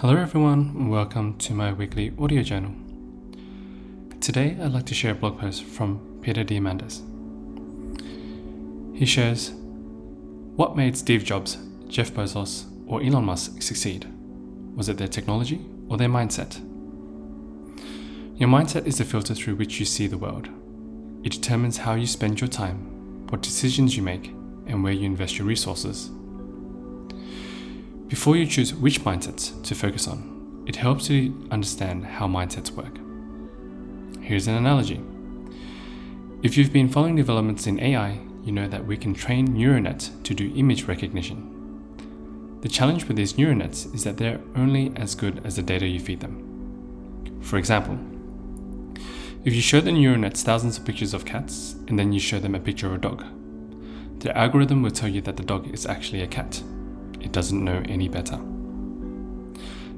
Hello, everyone, welcome to my weekly audio journal. Today, I'd like to share a blog post from Peter Diamandis. He shares What made Steve Jobs, Jeff Bezos, or Elon Musk succeed? Was it their technology or their mindset? Your mindset is the filter through which you see the world. It determines how you spend your time, what decisions you make, and where you invest your resources. Before you choose which mindsets to focus on, it helps you understand how mindsets work. Here's an analogy. If you've been following developments in AI, you know that we can train neural nets to do image recognition. The challenge with these neural nets is that they're only as good as the data you feed them. For example, if you show the neural nets thousands of pictures of cats and then you show them a picture of a dog, the algorithm will tell you that the dog is actually a cat it doesn't know any better.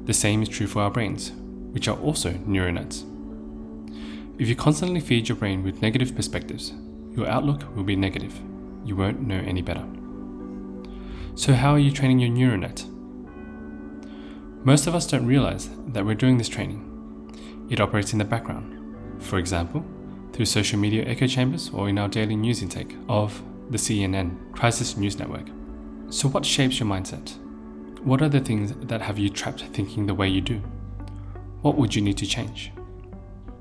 The same is true for our brains, which are also neural nets. If you constantly feed your brain with negative perspectives, your outlook will be negative. You won't know any better. So, how are you training your neural net? Most of us don't realize that we're doing this training. It operates in the background. For example, through social media echo chambers or in our daily news intake of the CNN Crisis News Network. So, what shapes your mindset? What are the things that have you trapped thinking the way you do? What would you need to change?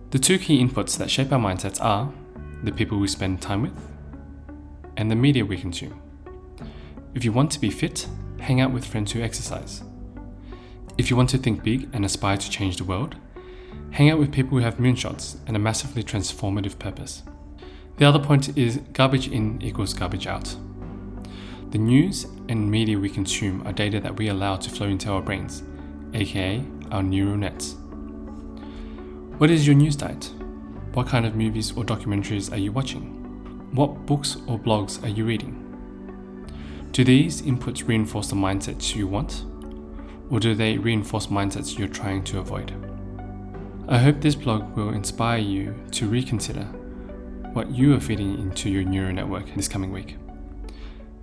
The two key inputs that shape our mindsets are the people we spend time with and the media we consume. If you want to be fit, hang out with friends who exercise. If you want to think big and aspire to change the world, hang out with people who have moonshots and a massively transformative purpose. The other point is garbage in equals garbage out. The news and media we consume are data that we allow to flow into our brains, aka our neural nets. What is your news diet? What kind of movies or documentaries are you watching? What books or blogs are you reading? Do these inputs reinforce the mindsets you want? Or do they reinforce mindsets you're trying to avoid? I hope this blog will inspire you to reconsider what you are feeding into your neural network this coming week.